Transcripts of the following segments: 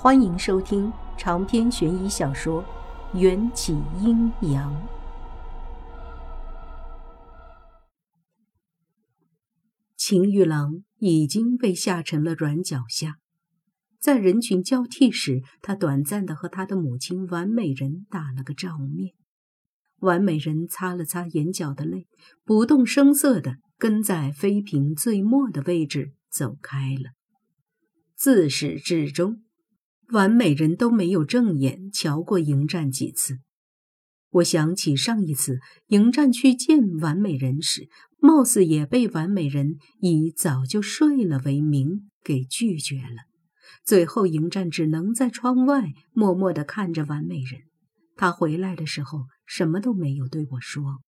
欢迎收听长篇悬疑小说《缘起阴阳》。秦玉郎已经被吓成了软脚虾，在人群交替时，他短暂的和他的母亲完美人打了个照面。完美人擦了擦眼角的泪，不动声色的跟在妃嫔最末的位置走开了。自始至终。完美人都没有正眼瞧过迎战几次。我想起上一次迎战去见完美人时，貌似也被完美人以早就睡了为名给拒绝了。最后迎战只能在窗外默默地看着完美人。他回来的时候什么都没有对我说。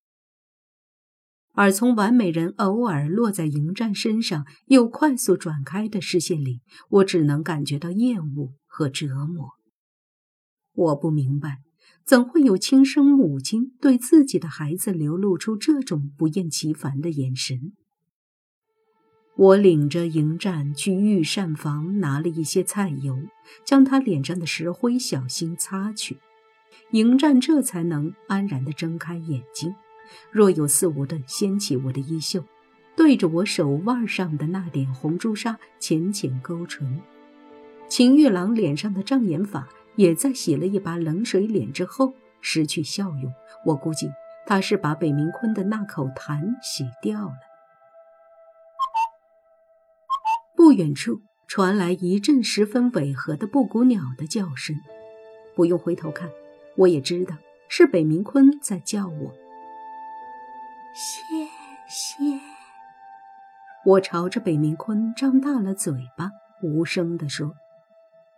而从完美人偶尔落在迎战身上又快速转开的视线里，我只能感觉到厌恶。和折磨，我不明白，怎会有亲生母亲对自己的孩子流露出这种不厌其烦的眼神？我领着迎战去御膳房拿了一些菜油，将他脸上的石灰小心擦去。迎战这才能安然地睁开眼睛，若有似无地掀起我的衣袖，对着我手腕上的那点红朱砂浅浅勾唇。秦玉郎脸上的障眼法也在洗了一把冷水脸之后失去效用。我估计他是把北明坤的那口痰洗掉了。不远处传来一阵十分违和的布谷鸟的叫声，不用回头看，我也知道是北明坤在叫我。谢谢。我朝着北明坤张大了嘴巴，无声地说。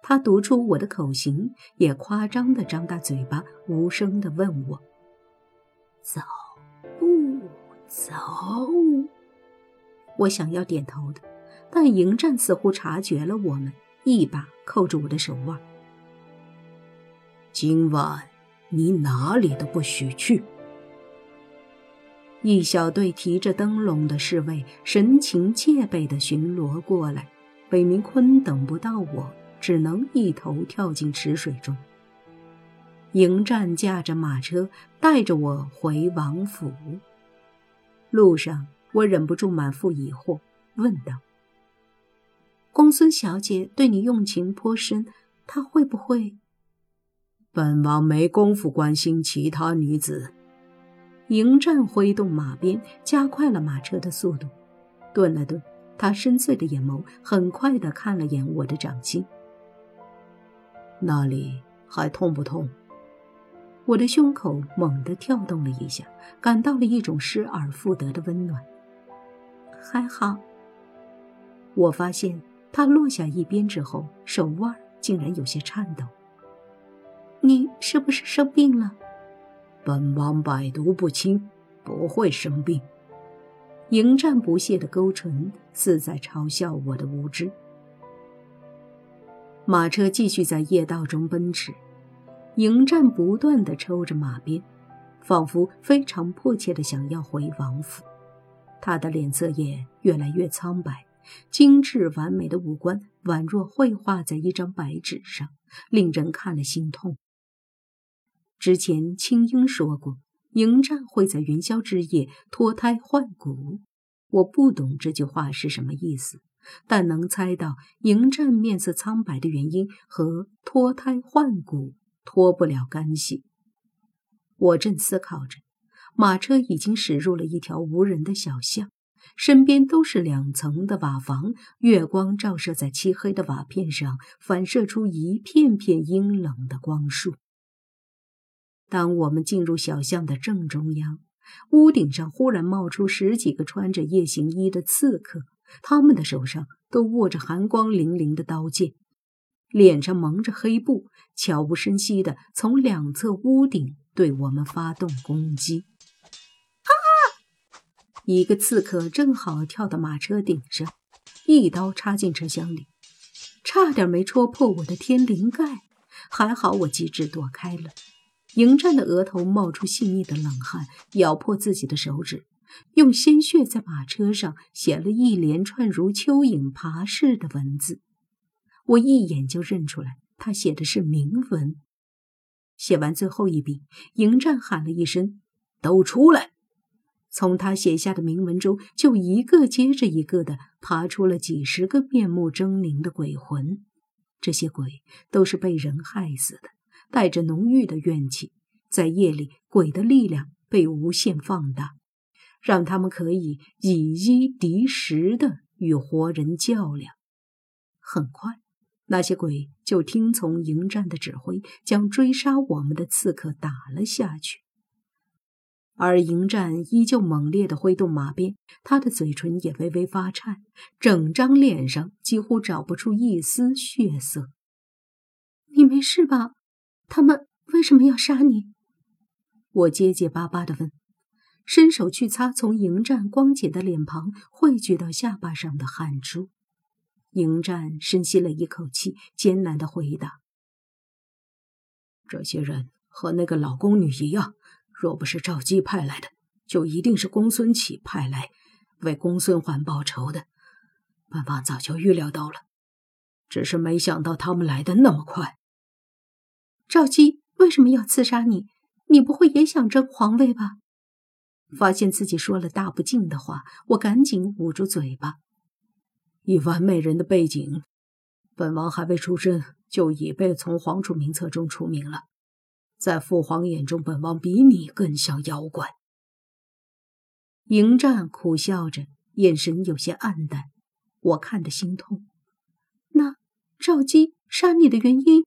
他读出我的口型，也夸张的张大嘴巴，无声的问我：“走不走？”我想要点头的，但迎战似乎察觉了我们，一把扣住我的手腕。今晚你哪里都不许去。一小队提着灯笼的侍卫神情戒备的巡逻过来，北明坤等不到我。只能一头跳进池水中。迎战驾着马车带着我回王府。路上，我忍不住满腹疑惑，问道：“公孙小姐对你用情颇深，她会不会？”本王没工夫关心其他女子。迎战挥动马鞭，加快了马车的速度。顿了顿，他深邃的眼眸很快的看了眼我的掌心。那里还痛不痛？我的胸口猛地跳动了一下，感到了一种失而复得的温暖。还好。我发现他落下一鞭之后，手腕竟然有些颤抖。你是不是生病了？本王百毒不侵，不会生病。迎战不屑的勾唇，似在嘲笑我的无知。马车继续在夜道中奔驰，迎战不断地抽着马鞭，仿佛非常迫切地想要回王府。他的脸色也越来越苍白，精致完美的五官宛若绘画在一张白纸上，令人看了心痛。之前青樱说过，迎战会在元宵之夜脱胎换骨，我不懂这句话是什么意思。但能猜到迎战面色苍白的原因和脱胎换骨脱不了干系。我正思考着，马车已经驶入了一条无人的小巷，身边都是两层的瓦房，月光照射在漆黑的瓦片上，反射出一片片阴冷的光束。当我们进入小巷的正中央，屋顶上忽然冒出十几个穿着夜行衣的刺客。他们的手上都握着寒光凛凛的刀剑，脸上蒙着黑布，悄无声息地从两侧屋顶对我们发动攻击。哈啊！一个刺客正好跳到马车顶上，一刀插进车厢里，差点没戳破我的天灵盖，还好我机智躲开了。迎战的额头冒出细腻的冷汗，咬破自己的手指。用鲜血在马车上写了一连串如蚯蚓爬似的文字，我一眼就认出来，他写的是铭文。写完最后一笔，迎战喊了一声：“都出来！”从他写下的铭文中，就一个接着一个的爬出了几十个面目狰狞的鬼魂。这些鬼都是被人害死的，带着浓郁的怨气。在夜里，鬼的力量被无限放大，让他们可以以一敌十的与活人较量。很快，那些鬼就听从迎战的指挥，将追杀我们的刺客打了下去。而迎战依旧猛烈地挥动马鞭，他的嘴唇也微微发颤，整张脸上几乎找不出一丝血色。你没事吧？他们为什么要杀你？我结结巴巴地问，伸手去擦从迎战光洁的脸庞汇聚到下巴上的汗珠。迎战深吸了一口气，艰难地回答：“这些人和那个老宫女一样。”若不是赵姬派来的，就一定是公孙启派来为公孙环报仇的。本王早就预料到了，只是没想到他们来的那么快。赵姬为什么要刺杀你？你不会也想争皇位吧？发现自己说了大不敬的话，我赶紧捂住嘴巴。以完美人的背景，本王还未出生就已被从皇储名册中除名了。在父皇眼中，本王比你更像妖怪。迎战苦笑着，眼神有些黯淡，我看得心痛。那赵姬杀你的原因？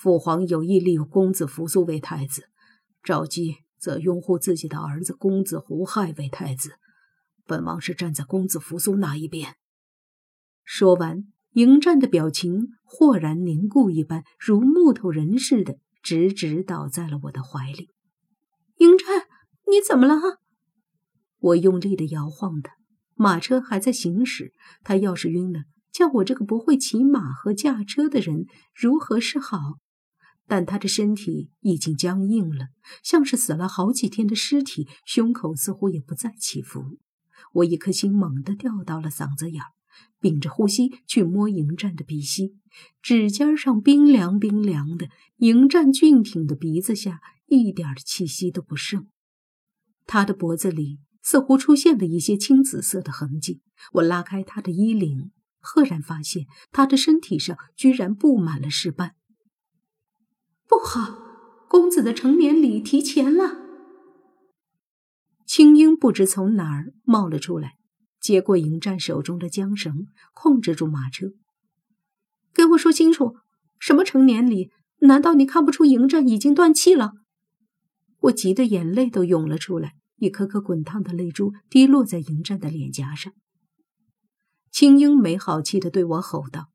父皇有意立公子扶苏为太子，赵姬则拥护自己的儿子公子胡亥为太子。本王是站在公子扶苏那一边。说完，迎战的表情豁然凝固一般，如木头人似的。直直倒在了我的怀里，迎战，你怎么了？我用力的摇晃他，马车还在行驶，他要是晕了，叫我这个不会骑马和驾车的人如何是好？但他的身体已经僵硬了，像是死了好几天的尸体，胸口似乎也不再起伏。我一颗心猛地掉到了嗓子眼儿。屏着呼吸去摸迎战的鼻息，指尖上冰凉冰凉的，迎战俊挺的鼻子下一点气息都不剩。他的脖子里似乎出现了一些青紫色的痕迹。我拉开他的衣领，赫然发现他的身体上居然布满了尸斑。不好，公子的成年礼提前了。青樱不知从哪儿冒了出来。接过迎战手中的缰绳，控制住马车。给我说清楚，什么成年礼？难道你看不出迎战已经断气了？我急得眼泪都涌了出来，一颗颗滚烫的泪珠滴落在迎战的脸颊上。青樱没好气的对我吼道：“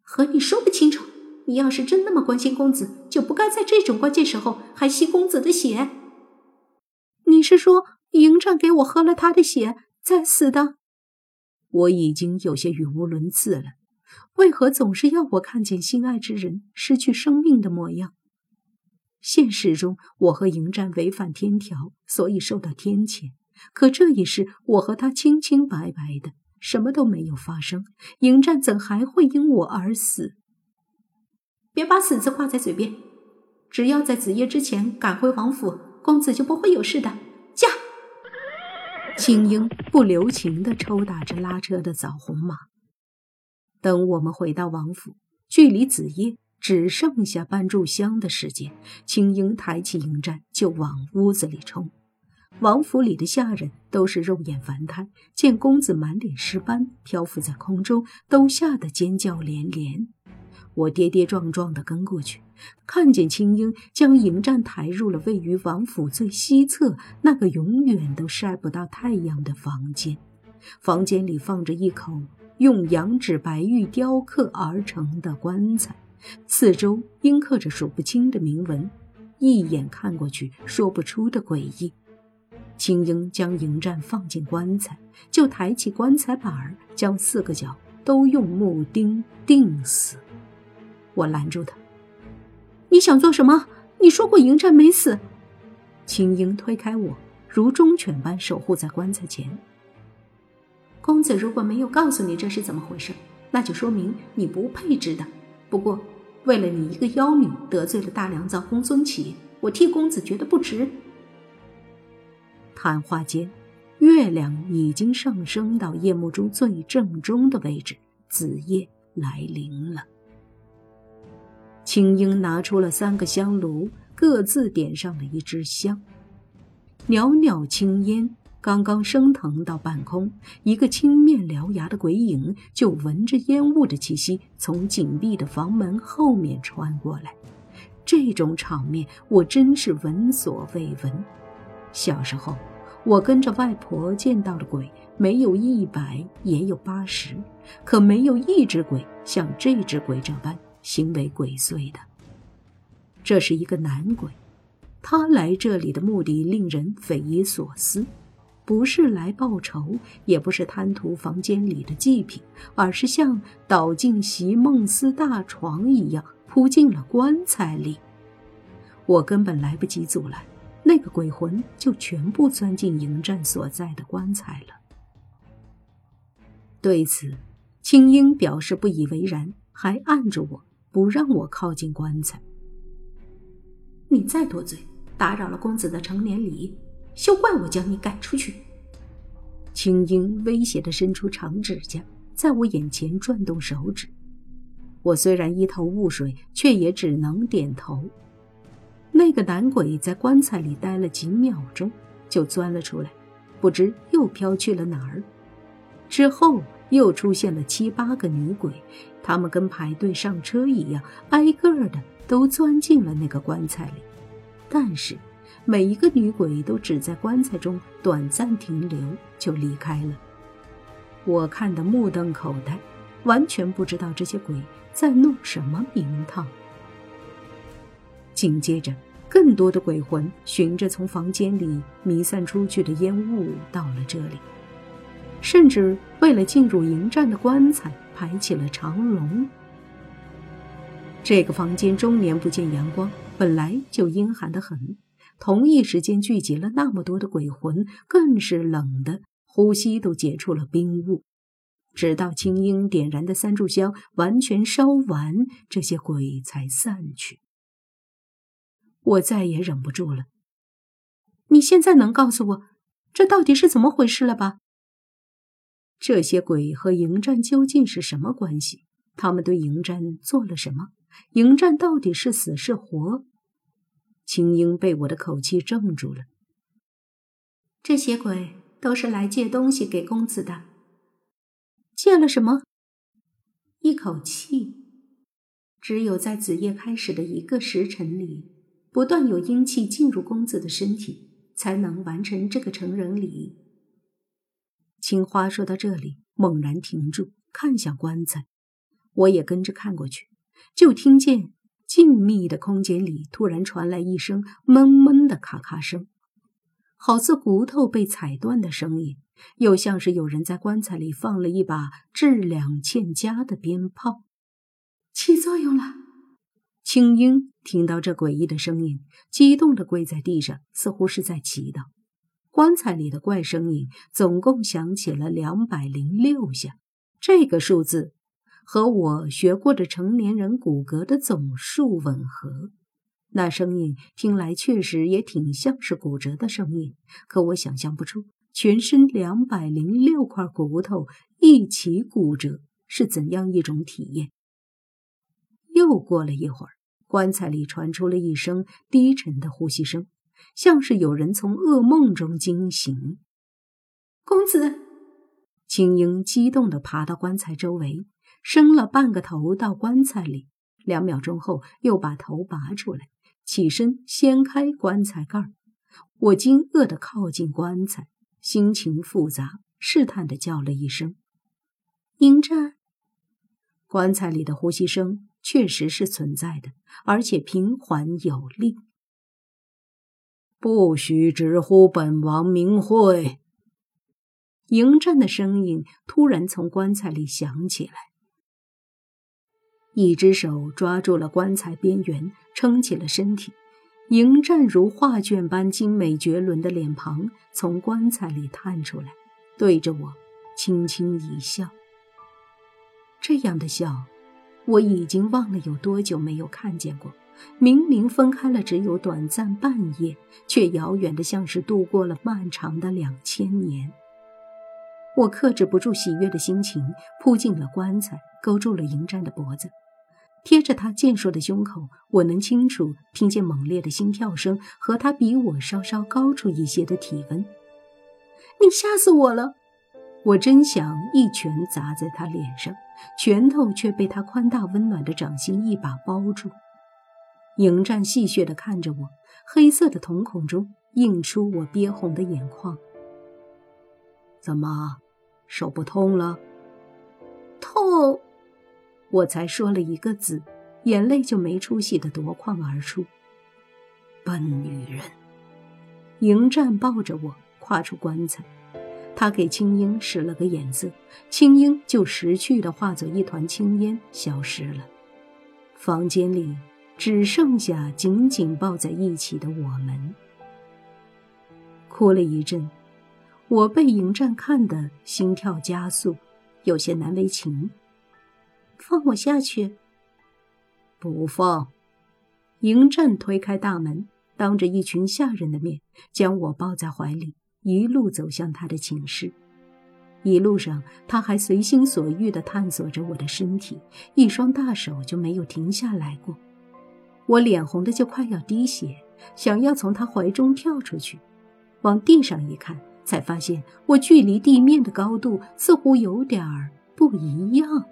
和你说不清楚，你要是真那么关心公子，就不该在这种关键时候还吸公子的血。你是说迎战给我喝了他的血？”再死的，我已经有些语无伦次了。为何总是要我看见心爱之人失去生命的模样？现实中，我和迎战违反天条，所以受到天谴。可这一世，我和他清清白白的，什么都没有发生。迎战怎还会因我而死？别把死字挂在嘴边，只要在子夜之前赶回王府，公子就不会有事的。驾！青樱不留情地抽打着拉车的枣红马。等我们回到王府，距离子夜只剩下半炷香的时间。青樱抬起迎战就往屋子里冲。王府里的下人都是肉眼凡胎，见公子满脸尸斑漂浮在空中，都吓得尖叫连连。我跌跌撞撞地跟过去，看见青樱将迎战抬入了位于王府最西侧那个永远都晒不到太阳的房间。房间里放着一口用羊脂白玉雕刻而成的棺材，四周阴刻着数不清的铭文，一眼看过去说不出的诡异。青樱将迎战放进棺材，就抬起棺材板儿，将四个角都用木钉钉死。我拦住他：“你想做什么？你说过迎战没死。”青樱推开我，如忠犬般守护在棺材前。公子如果没有告诉你这是怎么回事，那就说明你不配知道。不过，为了你一个妖女得罪了大良造公孙启，我替公子觉得不值。谈话间，月亮已经上升到夜幕中最正中的位置，子夜来临了。青樱拿出了三个香炉，各自点上了一支香。袅袅青烟刚刚升腾到半空，一个青面獠牙的鬼影就闻着烟雾的气息，从紧闭的房门后面穿过来。这种场面，我真是闻所未闻。小时候。我跟着外婆见到的鬼没有一百也有八十，可没有一只鬼像这只鬼这般行为鬼祟的。这是一个男鬼，他来这里的目的令人匪夷所思，不是来报仇，也不是贪图房间里的祭品，而是像倒进席梦思大床一样扑进了棺材里。我根本来不及阻拦。那个鬼魂就全部钻进迎战所在的棺材了。对此，青樱表示不以为然，还按着我不让我靠近棺材。你再多嘴，打扰了公子的成年礼，休怪我将你赶出去。青樱威胁的伸出长指甲，在我眼前转动手指。我虽然一头雾水，却也只能点头。那个男鬼在棺材里待了几秒钟，就钻了出来，不知又飘去了哪儿。之后又出现了七八个女鬼，她们跟排队上车一样，挨个的都钻进了那个棺材里。但是每一个女鬼都只在棺材中短暂停留，就离开了。我看得目瞪口呆，完全不知道这些鬼在弄什么名堂。紧接着。更多的鬼魂循着从房间里弥散出去的烟雾到了这里，甚至为了进入迎战的棺材排起了长龙。这个房间终年不见阳光，本来就阴寒的很，同一时间聚集了那么多的鬼魂，更是冷的，呼吸都结出了冰雾。直到青樱点燃的三炷香完全烧完，这些鬼才散去。我再也忍不住了。你现在能告诉我，这到底是怎么回事了吧？这些鬼和迎战究竟是什么关系？他们对迎战做了什么？迎战到底是死是活？青樱被我的口气怔住了。这些鬼都是来借东西给公子的。借了什么？一口气。只有在子夜开始的一个时辰里。不断有阴气进入公子的身体，才能完成这个成人礼。青花说到这里，猛然停住，看向棺材，我也跟着看过去，就听见静谧的空间里突然传来一声闷闷的咔咔声，好似骨头被踩断的声音，又像是有人在棺材里放了一把质量欠佳的鞭炮，起作用了。青樱听到这诡异的声音，激动地跪在地上，似乎是在祈祷。棺材里的怪声音总共响起了两百零六下，这个数字和我学过的成年人骨骼的总数吻合。那声音听来确实也挺像是骨折的声音，可我想象不出全身两百零六块骨头一起骨折是怎样一种体验。又过了一会儿。棺材里传出了一声低沉的呼吸声，像是有人从噩梦中惊醒。公子，青樱激动地爬到棺材周围，伸了半个头到棺材里，两秒钟后又把头拔出来，起身掀开棺材盖儿我惊愕地靠近棺材，心情复杂，试探地叫了一声：“迎战。”棺材里的呼吸声。确实是存在的，而且平缓有力。不许直呼本王名讳！迎战的声音突然从棺材里响起来，一只手抓住了棺材边缘，撑起了身体。迎战如画卷般精美绝伦的脸庞从棺材里探出来，对着我轻轻一笑。这样的笑。我已经忘了有多久没有看见过。明明分开了只有短暂半夜，却遥远的像是度过了漫长的两千年。我克制不住喜悦的心情，扑进了棺材，勾住了迎战的脖子，贴着他健硕的胸口。我能清楚听见猛烈的心跳声和他比我稍稍高出一些的体温。你吓死我了！我真想一拳砸在他脸上，拳头却被他宽大温暖的掌心一把包住。迎战戏谑地看着我，黑色的瞳孔中映出我憋红的眼眶。怎么，手不痛了？痛！我才说了一个字，眼泪就没出息的夺眶而出。笨女人！迎战抱着我跨出棺材，他给青樱使了个眼色，青樱就识趣的化作一团青烟消失了。房间里。只剩下紧紧抱在一起的我们。哭了一阵，我被迎战看得心跳加速，有些难为情。放我下去。不放。迎战推开大门，当着一群下人的面将我抱在怀里，一路走向他的寝室。一路上，他还随心所欲地探索着我的身体，一双大手就没有停下来过。我脸红的就快要滴血，想要从他怀中跳出去，往地上一看，才发现我距离地面的高度似乎有点儿不一样。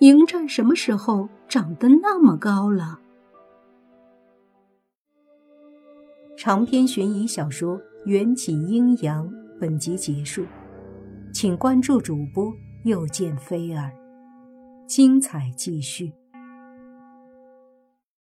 迎战什么时候长得那么高了？长篇悬疑小说《缘起阴阳》本集结束，请关注主播又见菲儿，精彩继续。